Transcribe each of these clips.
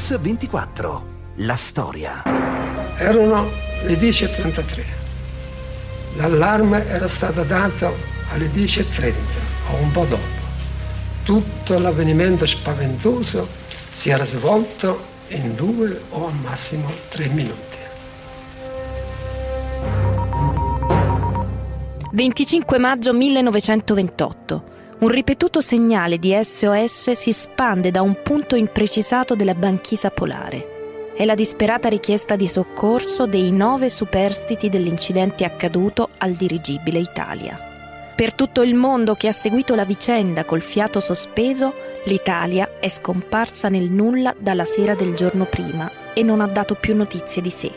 Mix 24. La storia. Erano le 10.33. L'allarme era stato dato alle 10.30 o un po' dopo. Tutto l'avvenimento spaventoso si era svolto in due o al massimo tre minuti. 25 maggio 1928. Un ripetuto segnale di SOS si spande da un punto imprecisato della banchisa polare. È la disperata richiesta di soccorso dei nove superstiti dell'incidente accaduto al dirigibile Italia. Per tutto il mondo che ha seguito la vicenda col fiato sospeso, l'Italia è scomparsa nel nulla dalla sera del giorno prima e non ha dato più notizie di sé.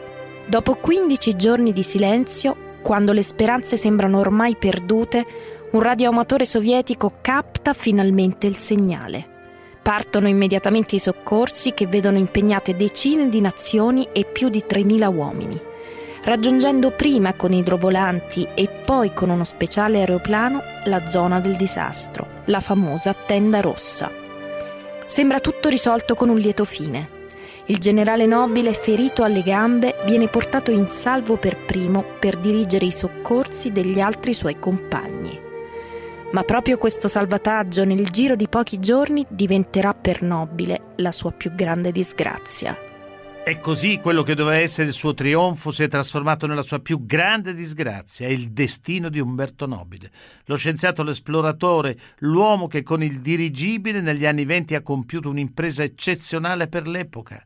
Dopo 15 giorni di silenzio, quando le speranze sembrano ormai perdute, un radioamatore sovietico capta finalmente il segnale. Partono immediatamente i soccorsi che vedono impegnate decine di nazioni e più di 3.000 uomini. Raggiungendo prima con idrovolanti e poi con uno speciale aeroplano la zona del disastro, la famosa tenda rossa. Sembra tutto risolto con un lieto fine. Il generale nobile, ferito alle gambe, viene portato in salvo per primo per dirigere i soccorsi degli altri suoi compagni. Ma proprio questo salvataggio nel giro di pochi giorni diventerà per Nobile la sua più grande disgrazia. E così quello che doveva essere il suo trionfo si è trasformato nella sua più grande disgrazia, il destino di Umberto Nobile, lo scienziato, l'esploratore, l'uomo che con il dirigibile negli anni venti ha compiuto un'impresa eccezionale per l'epoca,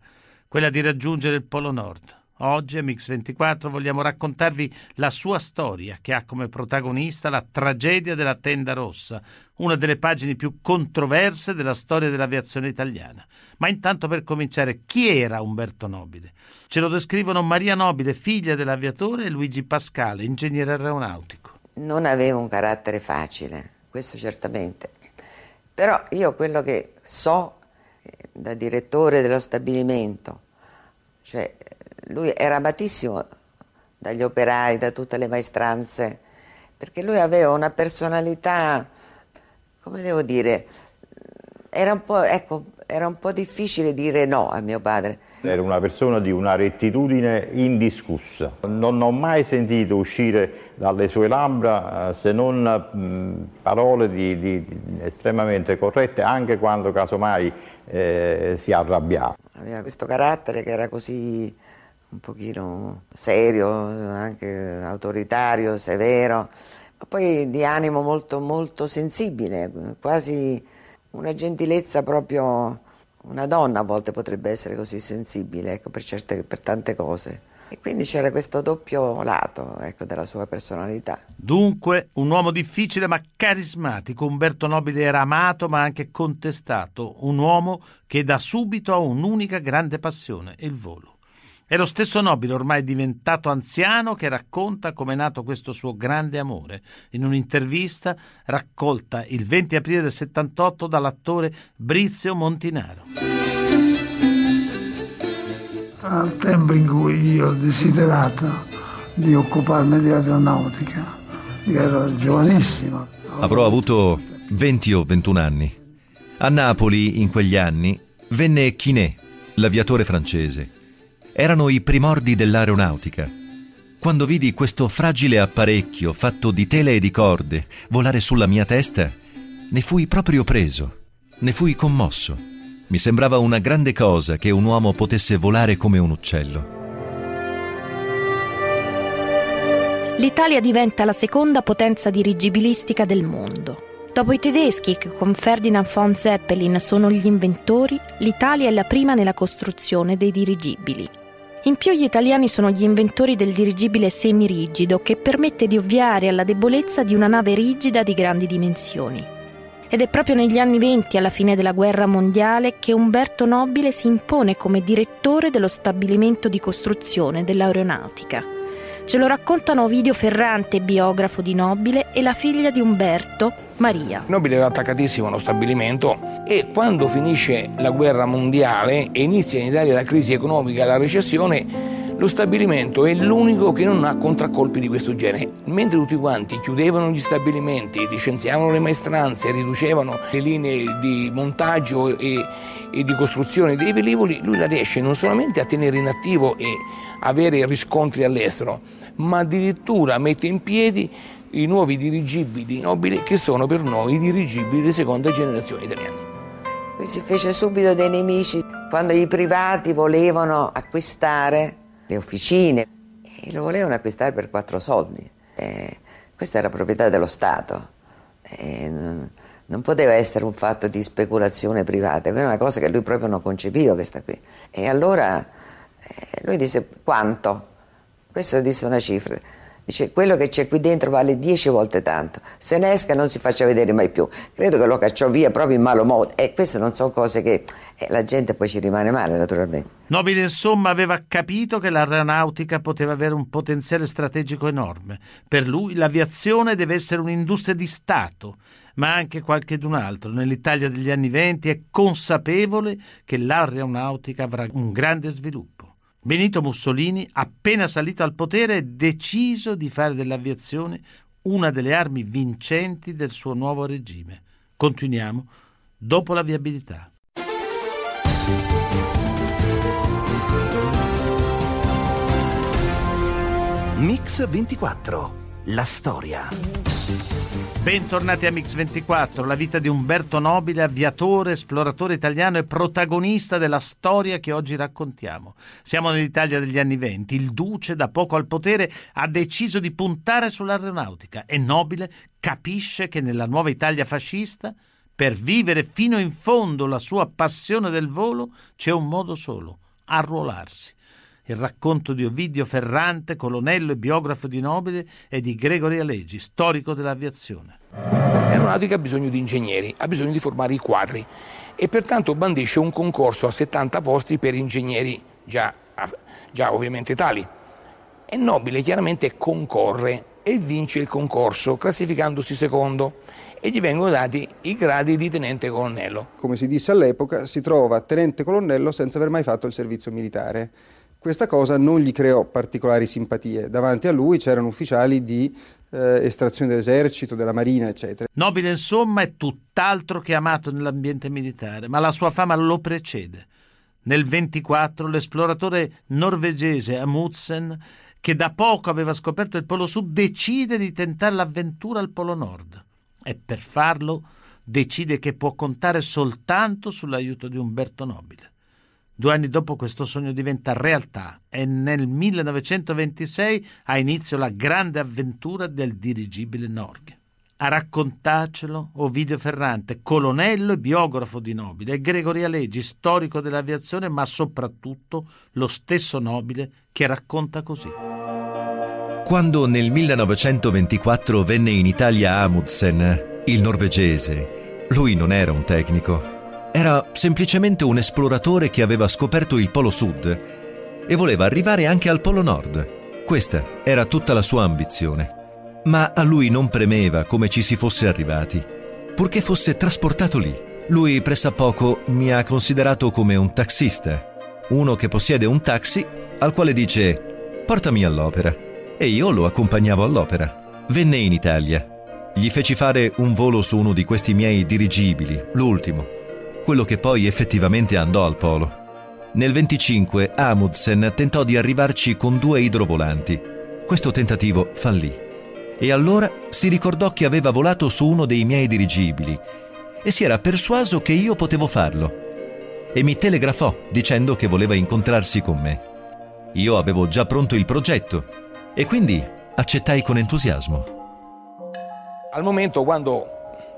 quella di raggiungere il Polo Nord. Oggi a Mix24 vogliamo raccontarvi la sua storia che ha come protagonista la tragedia della tenda rossa, una delle pagine più controverse della storia dell'aviazione italiana. Ma intanto per cominciare, chi era Umberto Nobile? Ce lo descrivono Maria Nobile, figlia dell'aviatore, e Luigi Pascale, ingegnere aeronautico. Non aveva un carattere facile, questo certamente. Però io quello che so eh, da direttore dello stabilimento, cioè lui era amatissimo dagli operai, da tutte le maestranze, perché lui aveva una personalità, come devo dire, era un po', ecco, era un po' difficile dire no a mio padre. Era una persona di una rettitudine indiscussa. Non ho mai sentito uscire dalle sue labbra eh, se non mh, parole di, di, di estremamente corrette, anche quando casomai eh, si arrabbiava. Aveva questo carattere che era così un pochino serio, anche autoritario, severo, ma poi di animo molto, molto sensibile, quasi una gentilezza proprio, una donna a volte potrebbe essere così sensibile ecco, per, certe, per tante cose. E quindi c'era questo doppio lato ecco, della sua personalità. Dunque, un uomo difficile ma carismatico. Umberto Nobile era amato ma anche contestato. Un uomo che da subito ha un'unica grande passione, il volo. È lo stesso nobile, ormai diventato anziano, che racconta come è nato questo suo grande amore. In un'intervista raccolta il 20 aprile del 78 dall'attore Brizio Montinaro. Al tempo in cui io ho desiderato di occuparmi di aeronautica, io ero giovanissimo. Avrò avuto 20 o 21 anni. A Napoli, in quegli anni, venne Quinet, l'aviatore francese erano i primordi dell'aeronautica. Quando vidi questo fragile apparecchio fatto di tele e di corde volare sulla mia testa, ne fui proprio preso, ne fui commosso. Mi sembrava una grande cosa che un uomo potesse volare come un uccello. L'Italia diventa la seconda potenza dirigibilistica del mondo. Dopo i tedeschi, che con Ferdinand von Zeppelin sono gli inventori, l'Italia è la prima nella costruzione dei dirigibili. In più gli italiani sono gli inventori del dirigibile semirigido che permette di ovviare alla debolezza di una nave rigida di grandi dimensioni. Ed è proprio negli anni venti, alla fine della guerra mondiale, che Umberto Nobile si impone come direttore dello stabilimento di costruzione dell'aeronautica. Ce lo raccontano Ovidio Ferrante, biografo di Nobile, e la figlia di Umberto, Maria. Nobile era attaccatissimo allo stabilimento e quando finisce la guerra mondiale e inizia in Italia la crisi economica la recessione, lo stabilimento è l'unico che non ha contraccolpi di questo genere. Mentre tutti quanti chiudevano gli stabilimenti, licenziavano le maestranze, riducevano le linee di montaggio e, e di costruzione dei velivoli, lui la riesce non solamente a tenere in attivo e avere riscontri all'estero, ma addirittura mette in piedi i nuovi dirigibili nobili che sono per noi i dirigibili di seconda generazione italiani. Si fece subito dei nemici quando i privati volevano acquistare le officine e lo volevano acquistare per quattro soldi. E questa era proprietà dello Stato. Non, non, poteva essere un fatto di speculazione privata, era una cosa che lui proprio non concepiva questa qui. E allora eh, lui disse quanto? Questo disse una cifra. Dice, quello che c'è qui dentro vale dieci volte tanto. Se ne esca non si faccia vedere mai più. Credo che lo cacciò via proprio in malo modo. E queste non sono cose che eh, la gente poi ci rimane male, naturalmente. Nobile, insomma, aveva capito che l'aeronautica poteva avere un potenziale strategico enorme. Per lui l'aviazione deve essere un'industria di Stato ma anche qualchedun altro nell'Italia degli anni venti è consapevole che l'aeronautica avrà un grande sviluppo. Benito Mussolini, appena salito al potere, deciso di fare dell'aviazione una delle armi vincenti del suo nuovo regime. Continuiamo dopo la viabilità. Mix 24, la storia. Bentornati a Mix24, la vita di Umberto Nobile, aviatore, esploratore italiano e protagonista della storia che oggi raccontiamo. Siamo nell'Italia degli anni venti, il duce, da poco al potere, ha deciso di puntare sull'aeronautica e Nobile capisce che nella nuova Italia fascista, per vivere fino in fondo la sua passione del volo, c'è un modo solo, arruolarsi il racconto di Ovidio Ferrante, colonnello e biografo di Nobile, e di Gregory Alegi, storico dell'aviazione. L'aeronautica ha bisogno di ingegneri, ha bisogno di formare i quadri e pertanto bandisce un concorso a 70 posti per ingegneri già, già ovviamente tali. E Nobile chiaramente concorre e vince il concorso classificandosi secondo e gli vengono dati i gradi di tenente colonnello. Come si disse all'epoca, si trova tenente colonnello senza aver mai fatto il servizio militare. Questa cosa non gli creò particolari simpatie. Davanti a lui c'erano ufficiali di eh, estrazione dell'esercito, della marina, eccetera. Nobile, insomma, è tutt'altro che amato nell'ambiente militare, ma la sua fama lo precede. Nel 24 l'esploratore norvegese Amundsen, che da poco aveva scoperto il Polo Sud, decide di tentare l'avventura al Polo Nord e per farlo decide che può contare soltanto sull'aiuto di Umberto Nobile. Due anni dopo questo sogno diventa realtà e nel 1926 ha inizio la grande avventura del dirigibile Norghe. A raccontarcelo Ovidio Ferrante, colonnello e biografo di Nobile, e Gregorio Alegi, storico dell'aviazione, ma soprattutto lo stesso Nobile che racconta così. Quando nel 1924 venne in Italia Amundsen, il norvegese, lui non era un tecnico, era semplicemente un esploratore che aveva scoperto il Polo Sud e voleva arrivare anche al Polo Nord. Questa era tutta la sua ambizione. Ma a lui non premeva come ci si fosse arrivati, purché fosse trasportato lì. Lui pressappoco mi ha considerato come un taxista, uno che possiede un taxi al quale dice portami all'opera. E io lo accompagnavo all'opera. Venne in Italia. Gli feci fare un volo su uno di questi miei dirigibili, l'ultimo, quello che poi effettivamente andò al polo. Nel 25 Amundsen tentò di arrivarci con due idrovolanti. Questo tentativo fallì. E allora si ricordò che aveva volato su uno dei miei dirigibili e si era persuaso che io potevo farlo. E mi telegrafò dicendo che voleva incontrarsi con me. Io avevo già pronto il progetto e quindi accettai con entusiasmo. Al momento, quando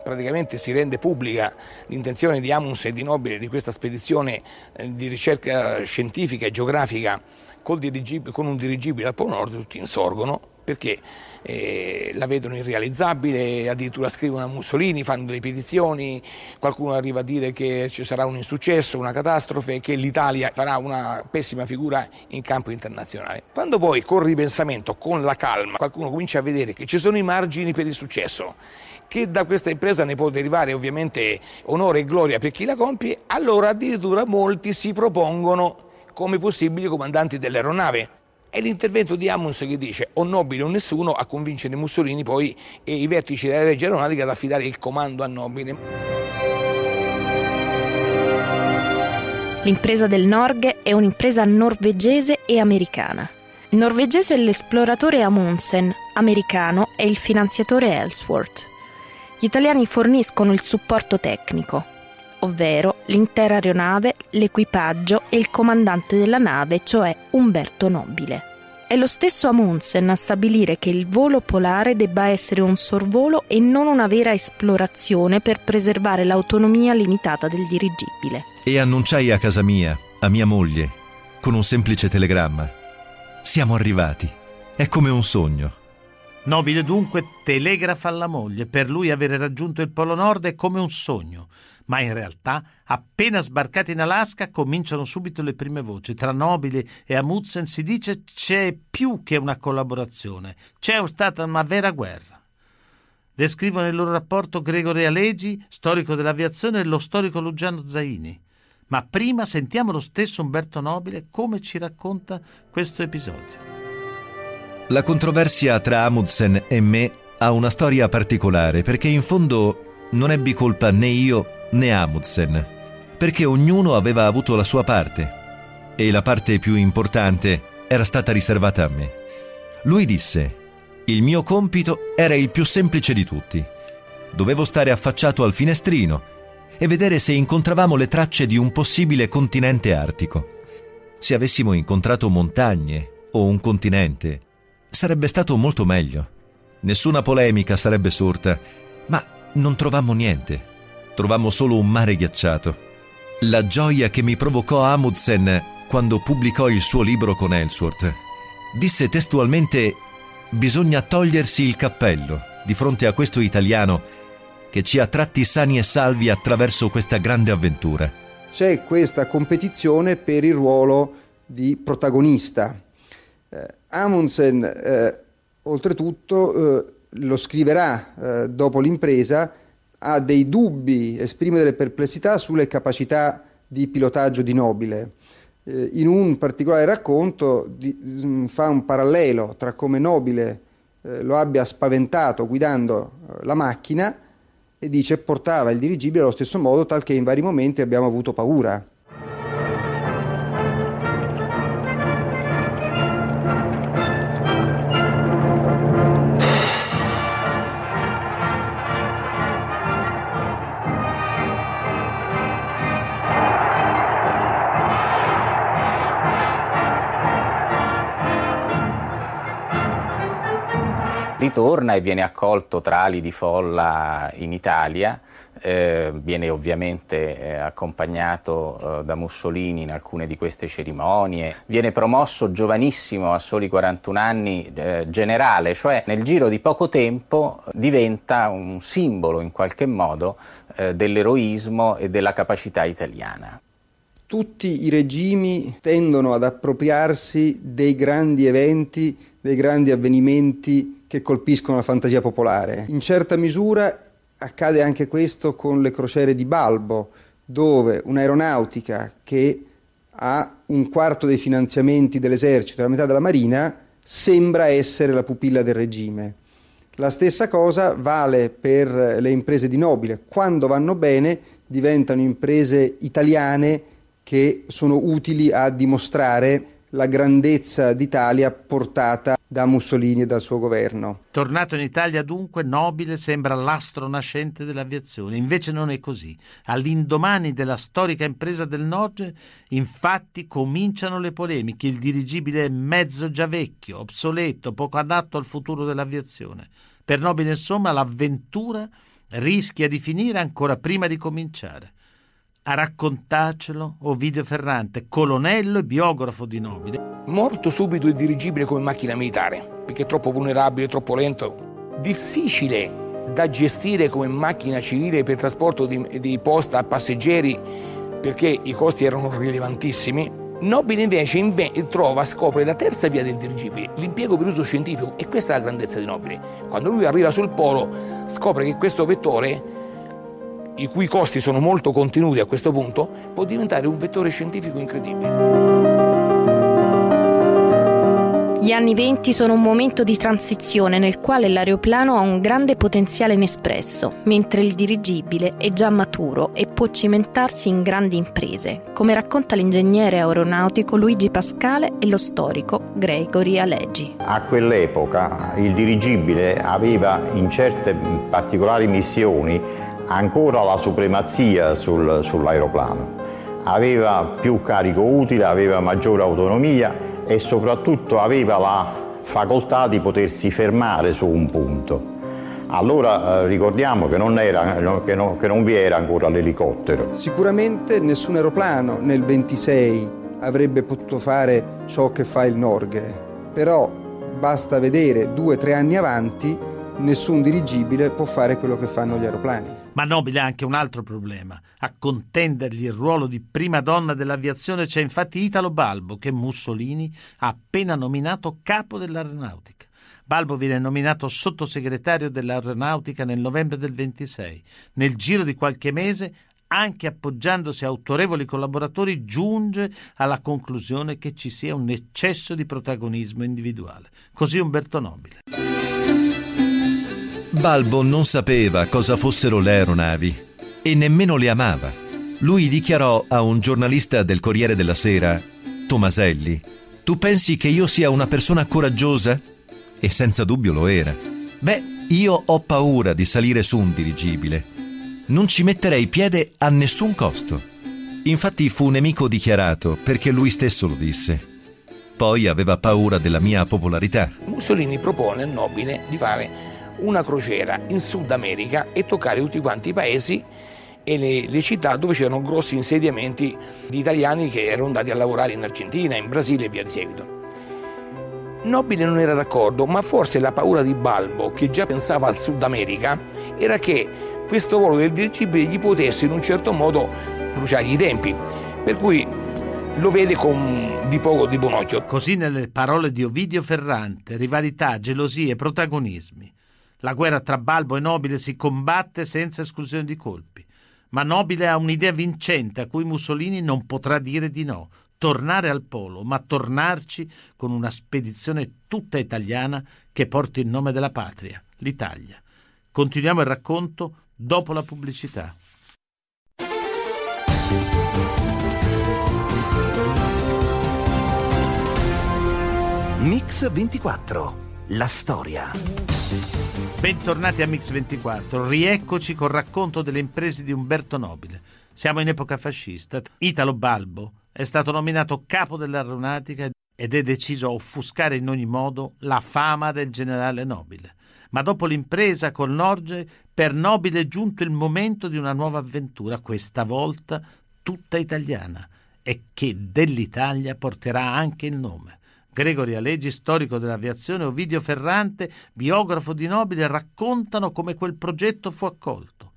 praticamente si rende pubblica l'intenzione di Amunds e di Nobile di questa spedizione eh, di ricerca scientifica e geografica con un dirigibile al Polo Nord, tutti insorgono perché eh, la vedono irrealizzabile, addirittura scrivono a Mussolini, fanno delle petizioni, qualcuno arriva a dire che ci sarà un insuccesso, una catastrofe, che l'Italia farà una pessima figura in campo internazionale. Quando poi col ripensamento, con la calma, qualcuno comincia a vedere che ci sono i margini per il successo che da questa impresa ne può derivare ovviamente onore e gloria per chi la compie, allora addirittura molti si propongono come possibili comandanti dell'aeronave. È l'intervento di Amundsen che dice o nobile o nessuno a convincere Mussolini poi e i vertici della Regia Aeronautica ad affidare il comando a nobile. L'impresa del Norge è un'impresa norvegese e americana. Norvegese è l'esploratore Amundsen, americano è il finanziatore Ellsworth. Gli italiani forniscono il supporto tecnico, ovvero l'intera aeronave, l'equipaggio e il comandante della nave, cioè Umberto Nobile. È lo stesso Amundsen a stabilire che il volo polare debba essere un sorvolo e non una vera esplorazione per preservare l'autonomia limitata del dirigibile. E annunciai a casa mia, a mia moglie, con un semplice telegramma. Siamo arrivati. È come un sogno. Nobile dunque telegrafa alla moglie. Per lui avere raggiunto il Polo Nord è come un sogno ma in realtà, appena sbarcati in Alaska, cominciano subito le prime voci. Tra Nobili e Amundsen si dice c'è più che una collaborazione, c'è stata una vera guerra. Descrivono il loro rapporto Gregorio Alegi, storico dell'aviazione, e lo storico Luciano Zaini. Ma prima sentiamo lo stesso Umberto Nobile come ci racconta questo episodio. La controversia tra Amundsen e me ha una storia particolare perché in fondo non ebbi colpa né io né Amundsen, perché ognuno aveva avuto la sua parte e la parte più importante era stata riservata a me. Lui disse, il mio compito era il più semplice di tutti. Dovevo stare affacciato al finestrino e vedere se incontravamo le tracce di un possibile continente artico. Se avessimo incontrato montagne o un continente, sarebbe stato molto meglio. Nessuna polemica sarebbe sorta, non trovammo niente trovammo solo un mare ghiacciato. La gioia che mi provocò Amundsen quando pubblicò il suo libro con Ellsworth. Disse testualmente bisogna togliersi il cappello di fronte a questo italiano che ci ha tratti sani e salvi attraverso questa grande avventura. C'è questa competizione per il ruolo di protagonista. Eh, Amundsen, eh, oltretutto, eh, lo scriverà eh, dopo l'impresa ha dei dubbi, esprime delle perplessità sulle capacità di pilotaggio di Nobile. Eh, in un particolare racconto di, mm, fa un parallelo tra come Nobile eh, lo abbia spaventato guidando eh, la macchina e dice portava il dirigibile allo stesso modo tal che in vari momenti abbiamo avuto paura. Ritorna e viene accolto tra ali di folla in Italia, eh, viene ovviamente eh, accompagnato eh, da Mussolini in alcune di queste cerimonie, viene promosso giovanissimo a soli 41 anni eh, generale, cioè nel giro di poco tempo diventa un simbolo in qualche modo eh, dell'eroismo e della capacità italiana. Tutti i regimi tendono ad appropriarsi dei grandi eventi, dei grandi avvenimenti che colpiscono la fantasia popolare. In certa misura accade anche questo con le crociere di Balbo, dove un'aeronautica che ha un quarto dei finanziamenti dell'esercito e la metà della marina sembra essere la pupilla del regime. La stessa cosa vale per le imprese di nobile. Quando vanno bene diventano imprese italiane che sono utili a dimostrare la grandezza d'Italia portata da Mussolini e dal suo governo. Tornato in Italia dunque, Nobile sembra l'astro nascente dell'aviazione, invece non è così. All'indomani della storica impresa del Noge, infatti, cominciano le polemiche. Il dirigibile è mezzo già vecchio, obsoleto, poco adatto al futuro dell'aviazione. Per Nobile, insomma, l'avventura rischia di finire ancora prima di cominciare a raccontarcelo Ovidio Ferrante, colonnello e biografo di Nobile. Morto subito il dirigibile come macchina militare, perché è troppo vulnerabile, troppo lento. Difficile da gestire come macchina civile per trasporto di, di posta a passeggeri, perché i costi erano rilevantissimi. Nobile invece inve- trova, scopre la terza via del dirigibile, l'impiego per uso scientifico, e questa è la grandezza di Nobile. Quando lui arriva sul polo, scopre che questo vettore i cui costi sono molto contenuti a questo punto, può diventare un vettore scientifico incredibile. Gli anni venti sono un momento di transizione nel quale l'aeroplano ha un grande potenziale inespresso, mentre il dirigibile è già maturo e può cimentarsi in grandi imprese, come racconta l'ingegnere aeronautico Luigi Pascale e lo storico Gregory Alegi. A quell'epoca il dirigibile aveva in certe particolari missioni ancora la supremazia sul, sull'aeroplano. Aveva più carico utile, aveva maggiore autonomia e soprattutto aveva la facoltà di potersi fermare su un punto. Allora eh, ricordiamo che non, era, che, no, che non vi era ancora l'elicottero. Sicuramente nessun aeroplano nel 26 avrebbe potuto fare ciò che fa il Norghe, però basta vedere due o tre anni avanti, nessun dirigibile può fare quello che fanno gli aeroplani. Ma Nobile ha anche un altro problema. A contendergli il ruolo di prima donna dell'aviazione c'è infatti Italo Balbo, che Mussolini ha appena nominato capo dell'aeronautica. Balbo viene nominato sottosegretario dell'aeronautica nel novembre del 26. Nel giro di qualche mese, anche appoggiandosi a autorevoli collaboratori, giunge alla conclusione che ci sia un eccesso di protagonismo individuale. Così Umberto Nobile. Balbo non sapeva cosa fossero le aeronavi e nemmeno le amava. Lui dichiarò a un giornalista del Corriere della Sera, Tomaselli, tu pensi che io sia una persona coraggiosa? E senza dubbio lo era. Beh, io ho paura di salire su un dirigibile. Non ci metterei piede a nessun costo. Infatti fu nemico dichiarato perché lui stesso lo disse. Poi aveva paura della mia popolarità. Mussolini propone al nobile di fare una crociera in Sud America e toccare tutti quanti i paesi e le, le, città dove c'erano grossi insediamenti di italiani che erano andati a lavorare in Argentina, in Brasile e via di seguito. Nobile non era d'accordo, ma forse la paura di Balbo, che già pensava al Sud America, era che questo volo del dirigibile gli potesse in un certo modo bruciargli i tempi. Per cui lo vede con di poco di buon occhio. Così nelle parole di Ovidio Ferrante, rivalità, gelosie, protagonismi. La guerra tra Balbo e Nobile si combatte senza esclusione di colpi. Ma Nobile ha un'idea vincente a cui Mussolini non potrà dire di no. Tornare al polo, ma tornarci con una spedizione tutta italiana che porti il nome della patria, l'Italia. Continuiamo il racconto dopo la pubblicità. Mix 24. La storia. Bentornati a Mix24, rieccoci col racconto delle imprese di Umberto Nobile. Siamo in epoca fascista. Italo Balbo è stato nominato capo dell'aeronautica ed è deciso a offuscare in ogni modo la fama del generale Nobile. Ma dopo l'impresa col Norge, per Nobile è giunto il momento di una nuova avventura, questa volta tutta italiana, e che dell'Italia porterà anche il nome. Gregory Alegi, storico dell'aviazione, Ovidio Ferrante, biografo di Nobile, raccontano come quel progetto fu accolto.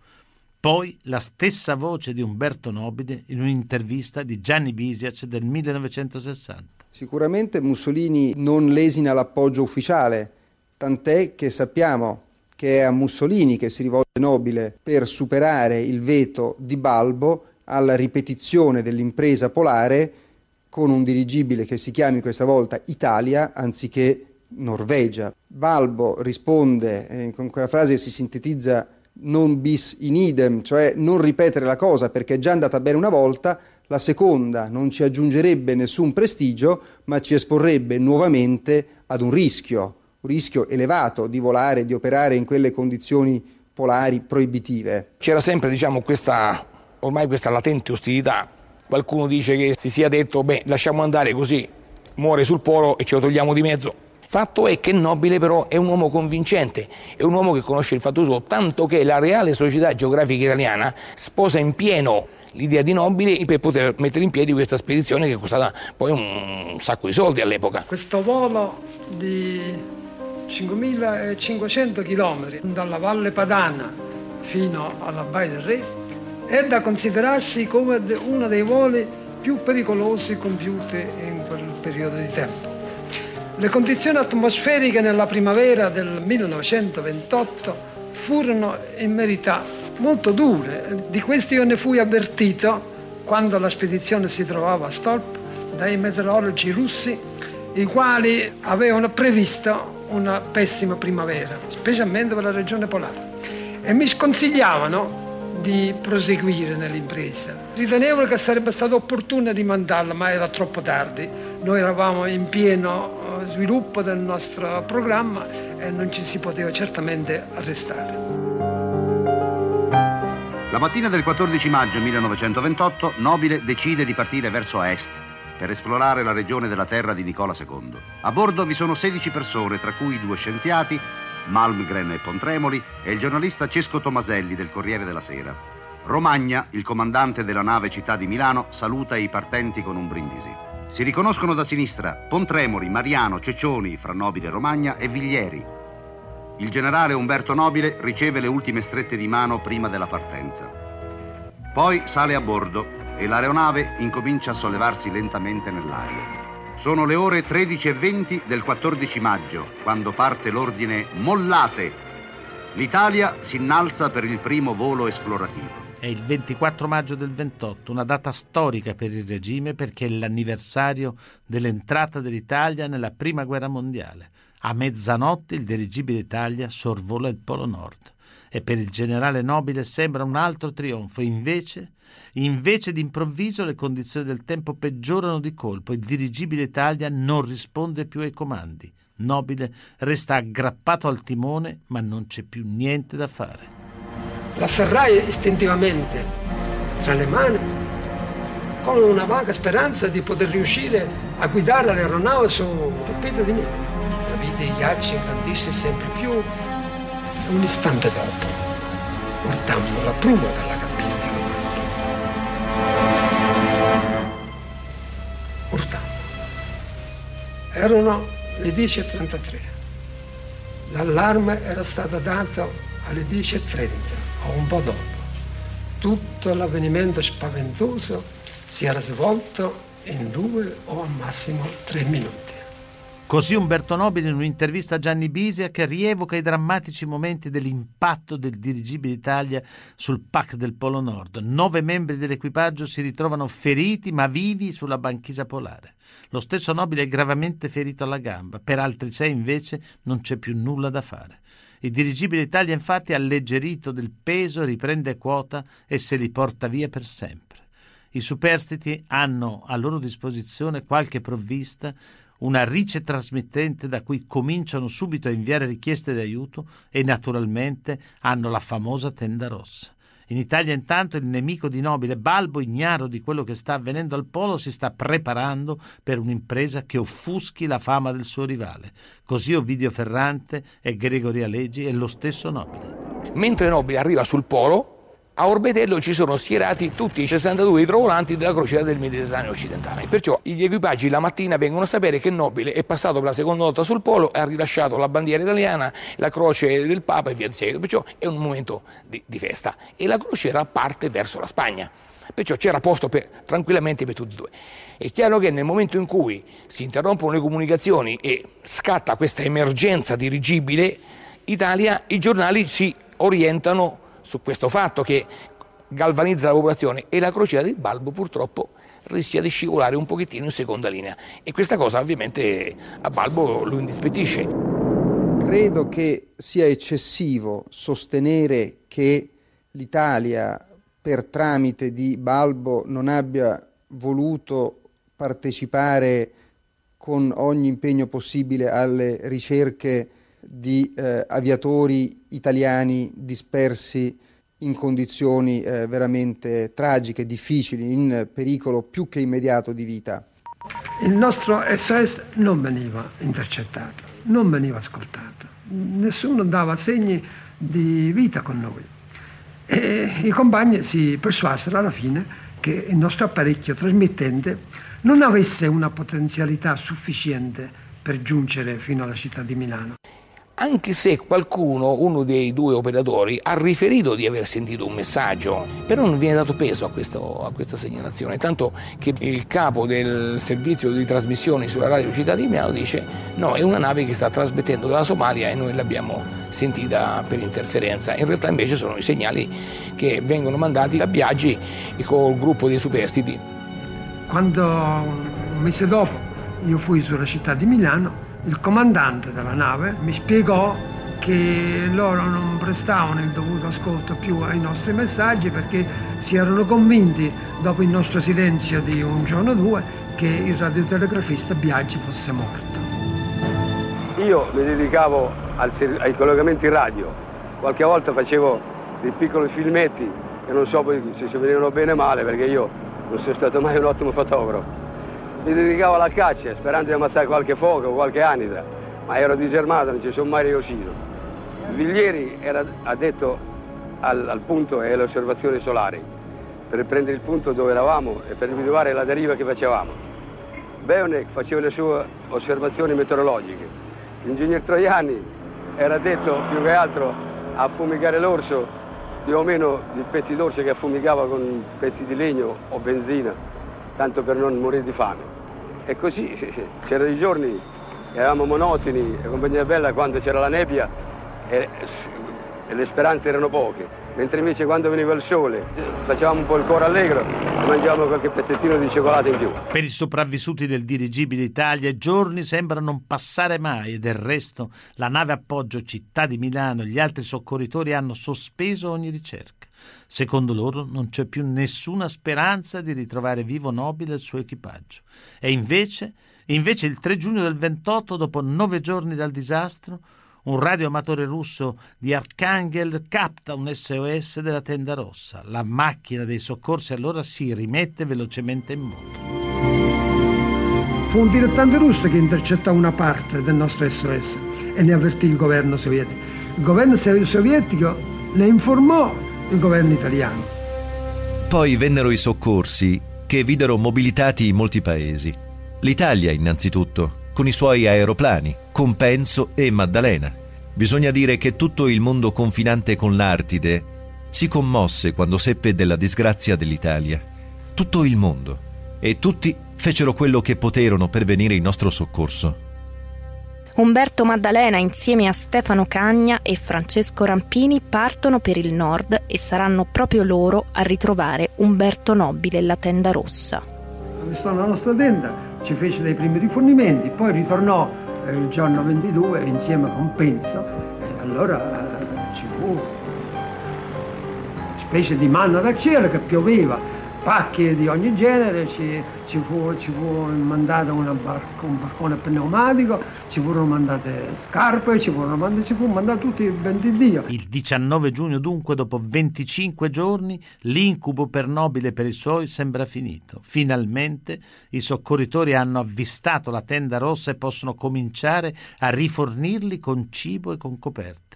Poi la stessa voce di Umberto Nobile in un'intervista di Gianni Bisiac del 1960. Sicuramente Mussolini non lesina l'appoggio ufficiale, tant'è che sappiamo che è a Mussolini che si rivolge Nobile per superare il veto di Balbo alla ripetizione dell'impresa polare con un dirigibile che si chiami questa volta Italia anziché Norvegia. Balbo risponde eh, con quella frase si sintetizza non bis in idem, cioè non ripetere la cosa perché è già andata bene una volta, la seconda non ci aggiungerebbe nessun prestigio, ma ci esporrebbe nuovamente ad un rischio, un rischio elevato di volare, di operare in quelle condizioni polari proibitive. C'era sempre diciamo, questa, ormai questa latente ostilità Qualcuno dice che si sia detto, beh, lasciamo andare così, muore sul polo e ce lo togliamo di mezzo. Fatto è che Nobile però è un uomo convincente, è un uomo che conosce il fatto suo, tanto che la Reale Società Geografica Italiana sposa in pieno l'idea di Nobile per poter mettere in piedi questa spedizione che è costata poi un sacco di soldi all'epoca. Questo volo di 5.500 km dalla Valle Padana fino alla Baia del Re è da considerarsi come uno dei voli più pericolosi compiuti in quel periodo di tempo. Le condizioni atmosferiche nella primavera del 1928 furono in verità molto dure. Di questi io ne fui avvertito quando la spedizione si trovava a Stolp dai meteorologi russi i quali avevano previsto una pessima primavera, specialmente per la regione polare, e mi sconsigliavano di proseguire nell'impresa. Ritenevano che sarebbe stato opportuno rimandarla, ma era troppo tardi. Noi eravamo in pieno eh, sviluppo del nostro programma e non ci si poteva certamente arrestare. La mattina del 14 maggio 1928 Nobile decide di partire verso est per esplorare la regione della terra di Nicola II. A bordo vi sono 16 persone, tra cui due scienziati, Malmgren e Pontremoli, e il giornalista Cesco Tomaselli del Corriere della Sera. Romagna, il comandante della nave Città di Milano, saluta i partenti con un brindisi. Si riconoscono da sinistra Pontremoli, Mariano, Ceccioni, fra Nobile Romagna e Viglieri. Il generale Umberto Nobile riceve le ultime strette di mano prima della partenza. Poi sale a bordo e l'aeronave incomincia a sollevarsi lentamente nell'aria. Sono le ore 13.20 del 14 maggio, quando parte l'ordine Mollate. L'Italia si innalza per il primo volo esplorativo. È il 24 maggio del 28, una data storica per il regime perché è l'anniversario dell'entrata dell'Italia nella Prima Guerra Mondiale. A mezzanotte il dirigibile Italia sorvola il Polo Nord e per il generale nobile sembra un altro trionfo. Invece, invece d'improvviso le condizioni del tempo peggiorano di colpo. Il dirigibile Italia non risponde più ai comandi. Nobile resta aggrappato al timone, ma non c'è più niente da fare. L'afferrai istintivamente tra le mani con una vaga speranza di poter riuscire a guidare l'aeronave su un tappeto di neve. La vita i ghiacci ingrandisce sempre più un istante dopo guardammo la prua dalla Erano le 10.33. L'allarme era stato dato alle 10.30 o un po' dopo. Tutto l'avvenimento spaventoso si era svolto in due o al massimo tre minuti. Così Umberto Nobile in un'intervista a Gianni Bisia che rievoca i drammatici momenti dell'impatto del dirigibile Italia sul PAC del Polo Nord. Nove membri dell'equipaggio si ritrovano feriti ma vivi sulla banchisa polare. Lo stesso Nobile è gravemente ferito alla gamba, per altri sei invece non c'è più nulla da fare. Il dirigibile Italia infatti alleggerito del peso riprende quota e se li porta via per sempre. I superstiti hanno a loro disposizione qualche provvista una rice trasmittente da cui cominciano subito a inviare richieste di aiuto e naturalmente hanno la famosa tenda rossa. In Italia intanto il nemico di Nobile, Balbo, ignaro di quello che sta avvenendo al polo, si sta preparando per un'impresa che offuschi la fama del suo rivale. Così Ovidio Ferrante e Gregorio Alegi e lo stesso Nobile. Mentre Nobile arriva sul polo, a Orbetello ci sono schierati tutti i 62 idrovolanti della crociera del Mediterraneo occidentale. Perciò gli equipaggi la mattina vengono a sapere che Nobile è passato per la seconda volta sul polo ha rilasciato la bandiera italiana, la croce del Papa e via di seguito. Perciò è un momento di, di festa. E la crociera parte verso la Spagna. Perciò c'era posto per, tranquillamente per tutti e due. È chiaro che nel momento in cui si interrompono le comunicazioni e scatta questa emergenza dirigibile Italia, i giornali si orientano su questo fatto che galvanizza la popolazione e la crociera del Balbo purtroppo rischia di scivolare un pochettino in seconda linea e questa cosa ovviamente a Balbo lo indispettisce. Credo che sia eccessivo sostenere che l'Italia per tramite di Balbo non abbia voluto partecipare con ogni impegno possibile alle ricerche di eh, aviatori italiani dispersi in condizioni eh, veramente tragiche, difficili, in pericolo più che immediato di vita. Il nostro SOS non veniva intercettato, non veniva ascoltato, nessuno dava segni di vita con noi. E i compagni si persuasero alla fine che il nostro apparecchio trasmittente non avesse una potenzialità sufficiente per giungere fino alla città di Milano anche se qualcuno, uno dei due operatori, ha riferito di aver sentito un messaggio, però non viene dato peso a, questo, a questa segnalazione, tanto che il capo del servizio di trasmissioni sulla radio Città di Milano dice no, è una nave che sta trasmettendo dalla Somalia e noi l'abbiamo sentita per interferenza, in realtà invece sono i segnali che vengono mandati da Biaggi col gruppo dei superstiti. Quando un mese dopo io fui sulla città di Milano, il comandante della nave mi spiegò che loro non prestavano il dovuto ascolto più ai nostri messaggi perché si erano convinti, dopo il nostro silenzio di un giorno o due, che il radiotelegrafista Biaggi fosse morto. Io mi dedicavo al, ai collegamenti radio, qualche volta facevo dei piccoli filmetti che non so se si vedevano bene o male perché io non sono stato mai un ottimo fotografo. Mi dedicavo alla caccia sperando di ammazzare qualche foca o qualche anitra, ma ero disermato, non ci sono mai riuscito. Viglieri era addetto al, al punto e alle osservazioni solari per prendere il punto dove eravamo e per individuare la deriva che facevamo. Beonek faceva le sue osservazioni meteorologiche. L'ingegner Troiani era addetto più che altro a fumigare l'orso, più o meno di pezzi d'orso che affumigava con pezzi di legno o benzina, tanto per non morire di fame. E così c'erano i giorni, eravamo monotoni e compagnia bella quando c'era la nebbia e, e le speranze erano poche, mentre invece quando veniva il sole facevamo un po' il cuore allegro e mangiavamo qualche pezzettino di cioccolato in più. Per i sopravvissuti del dirigibile Italia i giorni sembrano non passare mai e del resto la nave appoggio Città di Milano e gli altri soccorritori hanno sospeso ogni ricerca. Secondo loro non c'è più nessuna speranza di ritrovare vivo nobile il suo equipaggio. E invece, invece il 3 giugno del 28, dopo nove giorni dal disastro, un radioamatore russo di Archangel capta un SOS della tenda rossa. La macchina dei soccorsi allora si rimette velocemente in moto. Fu un dilettante russo che intercettò una parte del nostro SOS e ne avvertì il governo sovietico. Il governo sovietico ne informò il governo italiano. Poi vennero i soccorsi che videro mobilitati molti paesi. L'Italia innanzitutto, con i suoi aeroplani, Compenso e Maddalena. Bisogna dire che tutto il mondo confinante con l'Artide si commosse quando seppe della disgrazia dell'Italia. Tutto il mondo. E tutti fecero quello che poterono per venire in nostro soccorso. Umberto Maddalena insieme a Stefano Cagna e Francesco Rampini partono per il nord e saranno proprio loro a ritrovare Umberto Nobile e la tenda rossa. Avvistò la nostra tenda, ci fece dei primi rifornimenti, poi ritornò eh, il giorno 22 insieme con Penso e allora eh, ci fu una specie di manna dal cielo che pioveva, pacche di ogni genere, ci, ci, fu, ci fu, mandato barco, un barcone pneumatico, ci furono mandate scarpe, ci, furono mandate, ci fu mandato tutti il ben di Dio. Il 19 giugno dunque, dopo 25 giorni, l'incubo per Nobile per i suoi sembra finito. Finalmente i soccorritori hanno avvistato la tenda rossa e possono cominciare a rifornirli con cibo e con coperte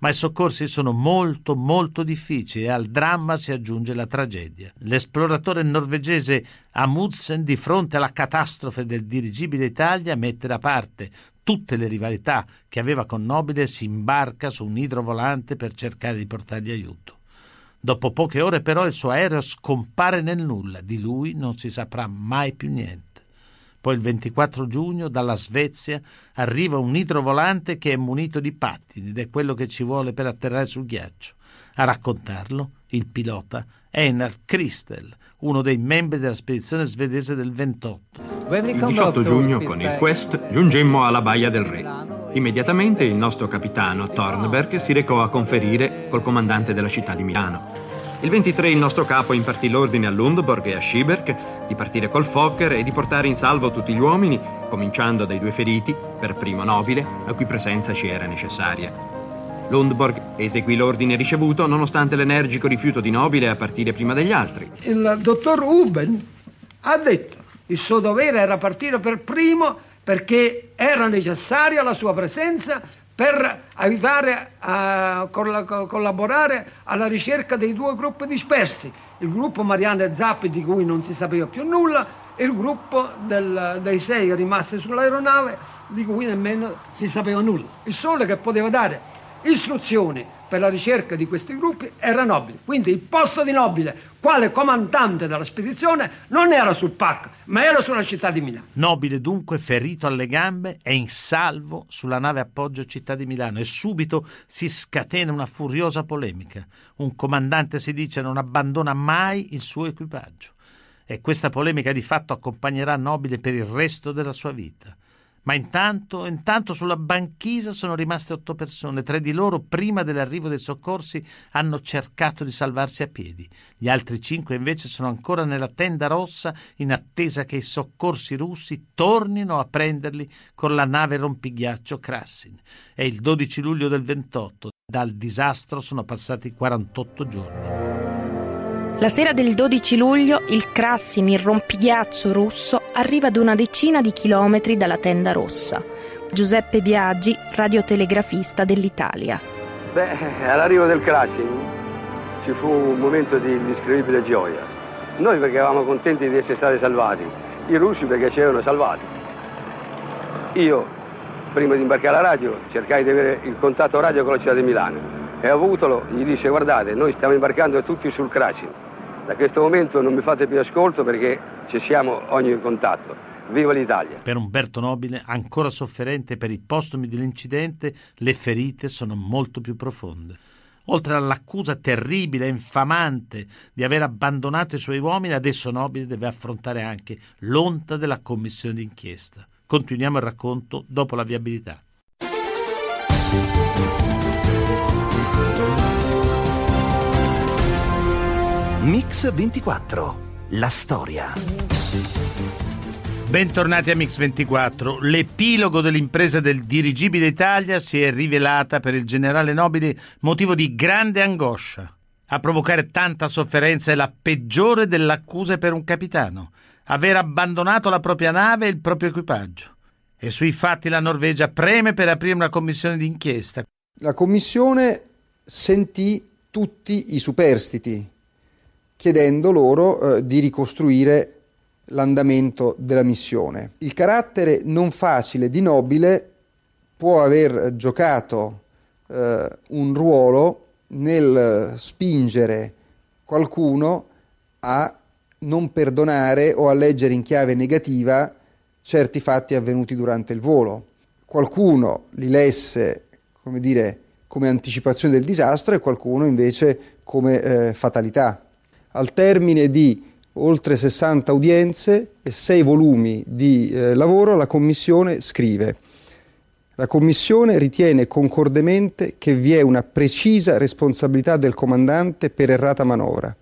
ma i soccorsi sono molto molto difficili e al dramma si aggiunge la tragedia. L'esploratore norvegese Amundsen, di fronte alla catastrofe del dirigibile Italia, mette da parte tutte le rivalità che aveva con Nobile e si imbarca su un idrovolante per cercare di portargli aiuto. Dopo poche ore però il suo aereo scompare nel nulla, di lui non si saprà mai più niente. Poi il 24 giugno dalla Svezia arriva un idrovolante che è munito di pattini ed è quello che ci vuole per atterrare sul ghiaccio. A raccontarlo il pilota Einar Christel, uno dei membri della spedizione svedese del 28. Il 18 giugno con il Quest giungemmo alla Baia del Re. Immediatamente il nostro capitano Thornberg si recò a conferire col comandante della città di Milano. Il 23 il nostro capo impartì l'ordine a Lundborg e a Schiberg di partire col Fokker e di portare in salvo tutti gli uomini, cominciando dai due feriti, per primo nobile, a cui presenza ci era necessaria. Lundborg eseguì l'ordine ricevuto nonostante l'energico rifiuto di Nobile a partire prima degli altri. Il dottor Uben ha detto che il suo dovere era partire per primo perché era necessaria la sua presenza per aiutare a collaborare alla ricerca dei due gruppi dispersi, il gruppo Marianne Zappi di cui non si sapeva più nulla e il gruppo del, dei sei rimasti sull'aeronave di cui nemmeno si sapeva nulla. Il sole che poteva dare istruzioni per la ricerca di questi gruppi era Nobile. Quindi il posto di Nobile, quale comandante della spedizione, non era sul PAC, ma era sulla città di Milano. Nobile dunque, ferito alle gambe, è in salvo sulla nave appoggio città di Milano e subito si scatena una furiosa polemica. Un comandante si dice non abbandona mai il suo equipaggio. e questa polemica di fatto accompagnerà Nobile per il resto della sua vita. Ma intanto, intanto sulla banchisa sono rimaste otto persone. Tre di loro, prima dell'arrivo dei soccorsi, hanno cercato di salvarsi a piedi. Gli altri cinque invece sono ancora nella tenda rossa in attesa che i soccorsi russi tornino a prenderli con la nave rompighiaccio Krassin. È il 12 luglio del 28. Dal disastro sono passati 48 giorni. La sera del 12 luglio il Krassin, il rompighiaccio russo, arriva ad una decina di chilometri dalla tenda rossa. Giuseppe Biaggi, radiotelegrafista dell'Italia. Beh, all'arrivo del Krassin ci fu un momento di indescrivibile gioia. Noi perché eravamo contenti di essere stati salvati, i russi perché ci avevano salvati. Io, prima di imbarcare la radio, cercai di avere il contatto radio con la città di Milano e avutolo, gli disse guardate, noi stiamo imbarcando tutti sul Krassin da questo momento non mi fate più ascolto perché ci siamo ogni contatto. Viva l'Italia! Per Umberto Nobile, ancora sofferente per i postumi dell'incidente, le ferite sono molto più profonde. Oltre all'accusa terribile e infamante di aver abbandonato i suoi uomini, adesso Nobile deve affrontare anche l'onta della commissione d'inchiesta. Continuiamo il racconto dopo la viabilità. Mix 24. La storia. Bentornati a Mix 24. L'epilogo dell'impresa del dirigibile Italia si è rivelata per il generale Nobile motivo di grande angoscia. A provocare tanta sofferenza è la peggiore delle accuse per un capitano, aver abbandonato la propria nave e il proprio equipaggio. E sui fatti la Norvegia preme per aprire una commissione d'inchiesta. La commissione sentì tutti i superstiti, chiedendo loro eh, di ricostruire l'andamento della missione. Il carattere non facile di Nobile può aver giocato eh, un ruolo nel spingere qualcuno a non perdonare o a leggere in chiave negativa certi fatti avvenuti durante il volo. Qualcuno li lesse, come dire, come anticipazione del disastro e qualcuno invece come eh, fatalità al termine di oltre 60 udienze e 6 volumi di eh, lavoro, la Commissione scrive la Commissione ritiene concordemente che vi è una precisa responsabilità del comandante per errata manovra.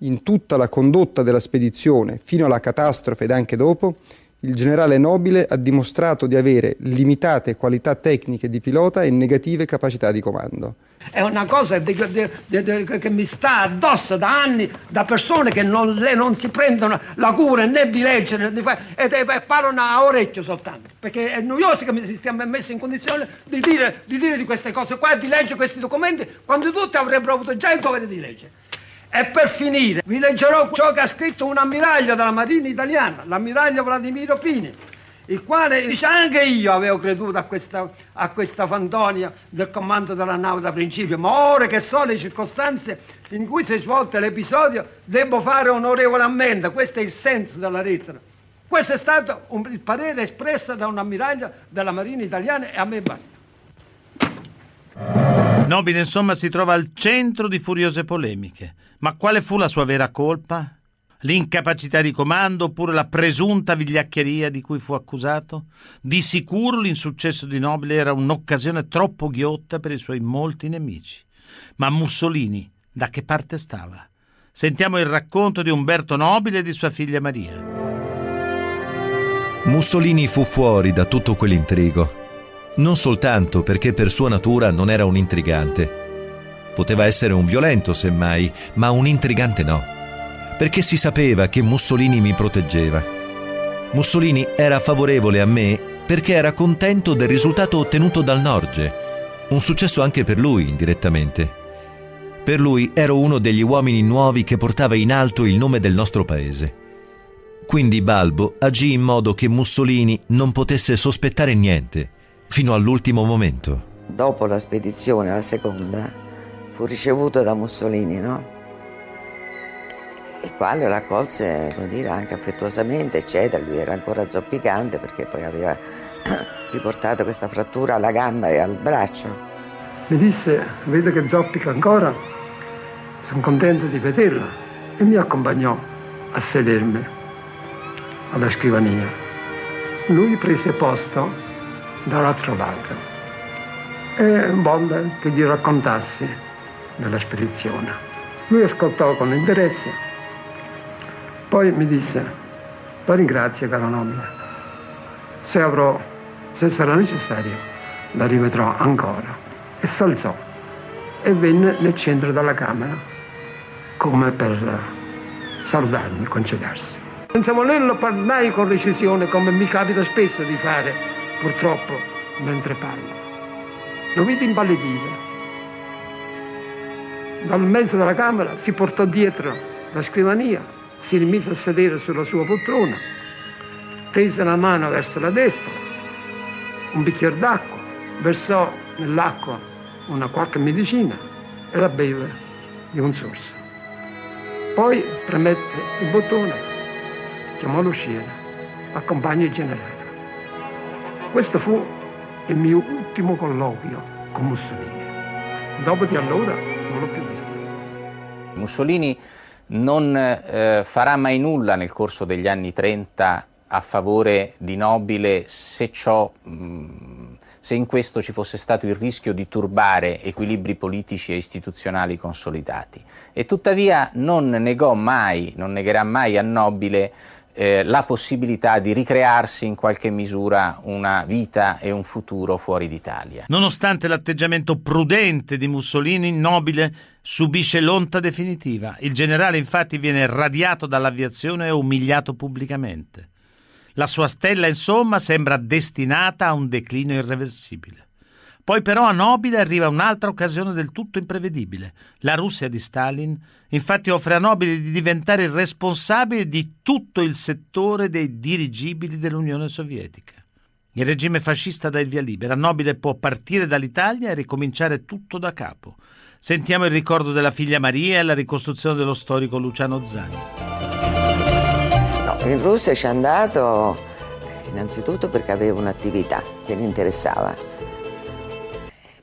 In tutta la condotta della spedizione, fino alla catastrofe ed anche dopo, il generale Nobile ha dimostrato di avere limitate qualità tecniche di pilota e negative capacità di comando. È una cosa di, di, di, che mi sta addosso da anni da persone che non, non si prendono la cura né di leggere né di fare, e, e, parlano a orecchio soltanto. Perché è noioso che mi si stiamo messi in condizione di dire, di dire di queste cose qua, di leggere questi documenti, quando tutti avrebbero avuto già il dovere di leggere. E per finire, vi leggerò ciò che ha scritto un ammiraglio della Marina italiana, l'ammiraglio Vladimiro Pini, il quale dice anche io avevo creduto a questa, a questa fantonia del comando della nave da principio, ma ora che so le circostanze in cui si è svolto l'episodio, devo fare onorevole ammenda. Questo è il senso della lettera. Questo è stato un, il parere espresso da un ammiraglio della Marina italiana e a me basta. Nobile, insomma, si trova al centro di furiose polemiche. Ma quale fu la sua vera colpa? L'incapacità di comando oppure la presunta vigliaccheria di cui fu accusato? Di sicuro l'insuccesso di Nobile era un'occasione troppo ghiotta per i suoi molti nemici. Ma Mussolini da che parte stava? Sentiamo il racconto di Umberto Nobile e di sua figlia Maria. Mussolini fu fuori da tutto quell'intrigo non soltanto perché per sua natura non era un intrigante. Poteva essere un violento, semmai, ma un intrigante no. Perché si sapeva che Mussolini mi proteggeva. Mussolini era favorevole a me perché era contento del risultato ottenuto dal Norge. Un successo anche per lui, indirettamente. Per lui ero uno degli uomini nuovi che portava in alto il nome del nostro paese. Quindi Balbo agì in modo che Mussolini non potesse sospettare niente fino all'ultimo momento. Dopo la spedizione, la seconda, fu ricevuto da Mussolini, no? Il quale lo accolse, dire, anche affettuosamente, eccetera. Lui era ancora zoppicante perché poi aveva riportato questa frattura alla gamba e al braccio. Mi disse, vede che zoppica ancora? Sono contento di vederla. E mi accompagnò a sedermi alla scrivania. Lui prese posto dall'altro lato e volle che gli raccontassi della spedizione. Lui ascoltò con interesse, poi mi disse, la ringrazio caro nobile, se avrò, se sarà necessario, la rivedrò ancora. E s'alzò e venne nel centro della camera come per salutarmi, concedersi. Senza volerlo parlai con recisione come mi capita spesso di fare, purtroppo, mentre parlo. Lo vidi impallidire. Dal mezzo della camera si portò dietro la scrivania, si rimise a sedere sulla sua poltrona, tese la mano verso la destra, un bicchiere d'acqua, versò nell'acqua una qualche medicina e la beve di un sorso. Poi premette il bottone, chiamò l'usciere, accompagna il generale. Questo fu il mio ultimo colloquio con Mussolini. Dopo di allora non l'ho più visto. Mussolini non eh, farà mai nulla nel corso degli anni 30 a favore di Nobile se ciò mh, se in questo ci fosse stato il rischio di turbare equilibri politici e istituzionali consolidati. E tuttavia non negò mai, non negherà mai a Nobile eh, la possibilità di ricrearsi in qualche misura una vita e un futuro fuori d'Italia. Nonostante l'atteggiamento prudente di Mussolini, Nobile subisce l'onta definitiva. Il generale infatti viene radiato dall'aviazione e umiliato pubblicamente. La sua stella, insomma, sembra destinata a un declino irreversibile. Poi però a Nobile arriva un'altra occasione del tutto imprevedibile. La Russia di Stalin infatti offre a Nobile di diventare il responsabile di tutto il settore dei dirigibili dell'Unione Sovietica. Il regime fascista dà il via libera, Nobile può partire dall'Italia e ricominciare tutto da capo. Sentiamo il ricordo della figlia Maria e la ricostruzione dello storico Luciano Zani. In Russia ci è andato innanzitutto perché aveva un'attività che gli interessava.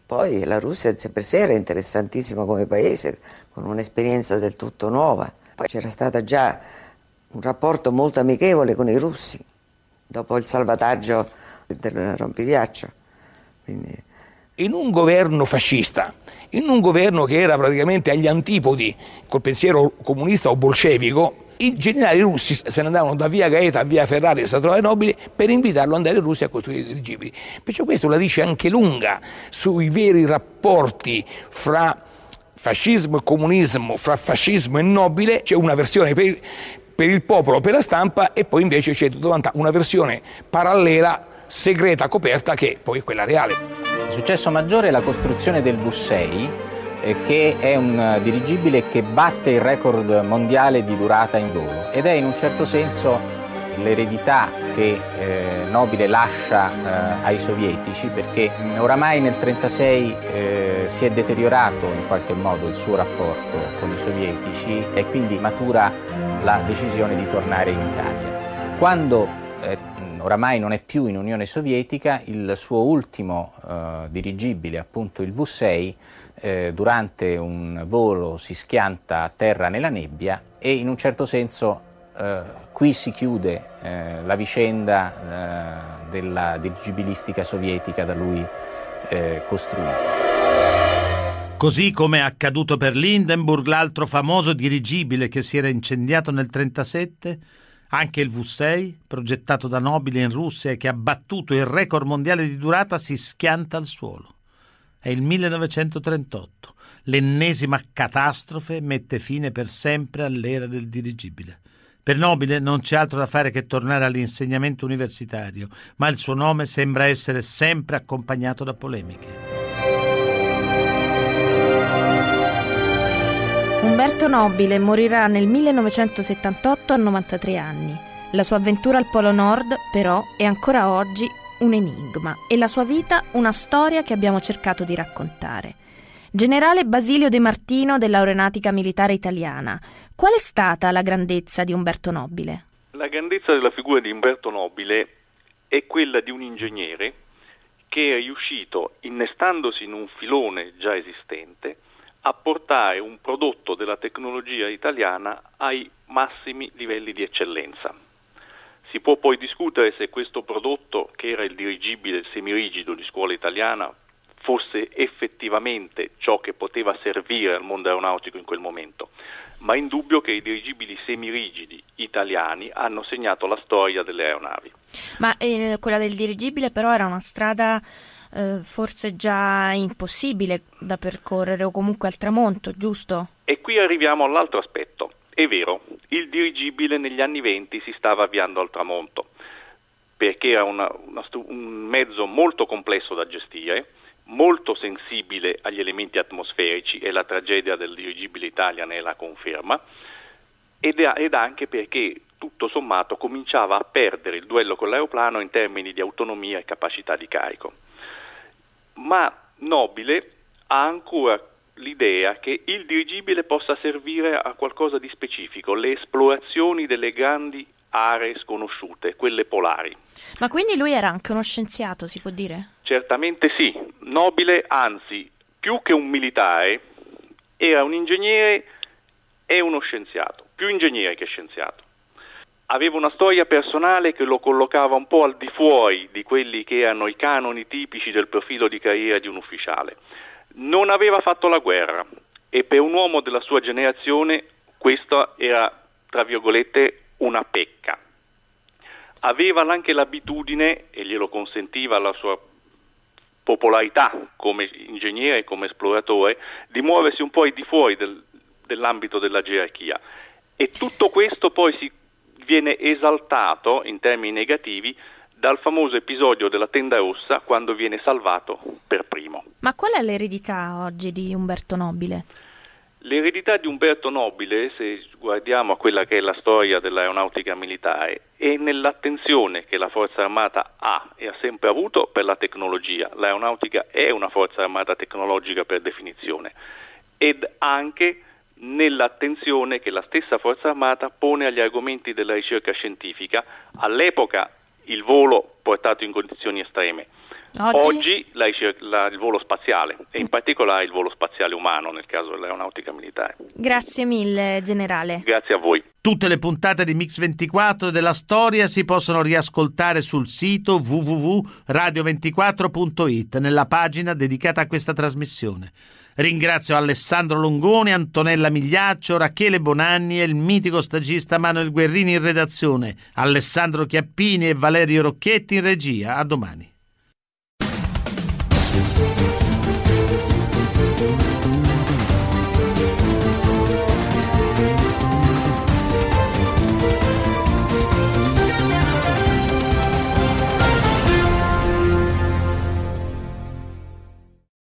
Poi la Russia per sé era interessantissima come paese, con un'esperienza del tutto nuova. Poi c'era stato già un rapporto molto amichevole con i russi, dopo il salvataggio del rompighiaccio. Quindi... In un governo fascista, in un governo che era praticamente agli antipodi col pensiero comunista o bolscevico, i generali russi se ne andavano da via Gaeta a via Ferrari a trovare Nobili per invitarlo ad andare in Russia a costruire i dirigibili. Perciò questo la dice anche lunga sui veri rapporti fra fascismo e comunismo, fra fascismo e nobile, c'è una versione per il popolo, per la stampa e poi invece c'è una versione parallela, segreta, coperta che poi è quella reale. Il successo maggiore è la costruzione del V6 eh, che è un eh, dirigibile che batte il record mondiale di durata in volo ed è in un certo senso l'eredità che eh, Nobile lascia eh, ai sovietici perché oramai nel 1936 eh, si è deteriorato in qualche modo il suo rapporto con i sovietici e quindi matura la decisione di tornare in Italia. Quando eh, oramai non è più in Unione Sovietica, il suo ultimo dirigibile, appunto il V6, eh, durante un volo si schianta a terra nella nebbia e in un certo senso eh, qui si chiude eh, la vicenda eh, della dirigibilistica sovietica da lui eh, costruita. Così come è accaduto per l'Hindenburg, l'altro famoso dirigibile che si era incendiato nel 1937, anche il V6, progettato da nobili in Russia e che ha battuto il record mondiale di durata, si schianta al suolo. È il 1938. L'ennesima catastrofe mette fine per sempre all'era del dirigibile. Per Nobile non c'è altro da fare che tornare all'insegnamento universitario, ma il suo nome sembra essere sempre accompagnato da polemiche. Umberto Nobile morirà nel 1978 a 93 anni. La sua avventura al Polo Nord, però, è ancora oggi un enigma e la sua vita una storia che abbiamo cercato di raccontare. Generale Basilio De Martino dell'Aeronautica Militare Italiana, qual è stata la grandezza di Umberto Nobile? La grandezza della figura di Umberto Nobile è quella di un ingegnere che è riuscito, innestandosi in un filone già esistente, a portare un prodotto della tecnologia italiana ai massimi livelli di eccellenza. Si può poi discutere se questo prodotto, che era il dirigibile semirigido di scuola italiana, fosse effettivamente ciò che poteva servire al mondo aeronautico in quel momento, ma è indubbio che i dirigibili semirigidi italiani hanno segnato la storia delle aeronavi. Ma eh, quella del dirigibile però era una strada eh, forse già impossibile da percorrere o comunque al tramonto, giusto? E qui arriviamo all'altro aspetto. È vero, il dirigibile negli anni venti si stava avviando al tramonto perché era una, una, un mezzo molto complesso da gestire, molto sensibile agli elementi atmosferici e la tragedia del dirigibile Italia ne è la conferma, ed, ed anche perché tutto sommato cominciava a perdere il duello con l'aeroplano in termini di autonomia e capacità di carico. Ma Nobile ha ancora l'idea che il dirigibile possa servire a qualcosa di specifico, le esplorazioni delle grandi aree sconosciute, quelle polari. Ma quindi lui era anche uno scienziato, si può dire? Certamente sì, nobile, anzi, più che un militare, era un ingegnere e uno scienziato, più ingegnere che scienziato. Aveva una storia personale che lo collocava un po' al di fuori di quelli che erano i canoni tipici del profilo di carriera di un ufficiale. Non aveva fatto la guerra e per un uomo della sua generazione questa era, tra virgolette, una pecca. Aveva anche l'abitudine, e glielo consentiva la sua popolarità come ingegnere e come esploratore, di muoversi un po' al di fuori del, dell'ambito della gerarchia. E tutto questo poi si viene esaltato in termini negativi dal famoso episodio della tenda rossa quando viene salvato per primo. Ma qual è l'eredità oggi di Umberto Nobile? L'eredità di Umberto Nobile, se guardiamo a quella che è la storia dell'aeronautica militare, è nell'attenzione che la Forza Armata ha e ha sempre avuto per la tecnologia. L'aeronautica è una Forza Armata tecnologica per definizione ed anche nell'attenzione che la stessa Forza Armata pone agli argomenti della ricerca scientifica, all'epoca il volo portato in condizioni estreme Oggi, Oggi la, la, il volo spaziale e in particolare il volo spaziale umano nel caso dell'aeronautica militare. Grazie mille generale. Grazie a voi. Tutte le puntate di Mix24 della storia si possono riascoltare sul sito www.radio24.it nella pagina dedicata a questa trasmissione. Ringrazio Alessandro Longoni, Antonella Migliaccio, Rachele Bonanni e il mitico stagista Manuel Guerrini in redazione, Alessandro Chiappini e Valerio Rocchetti in regia. A domani.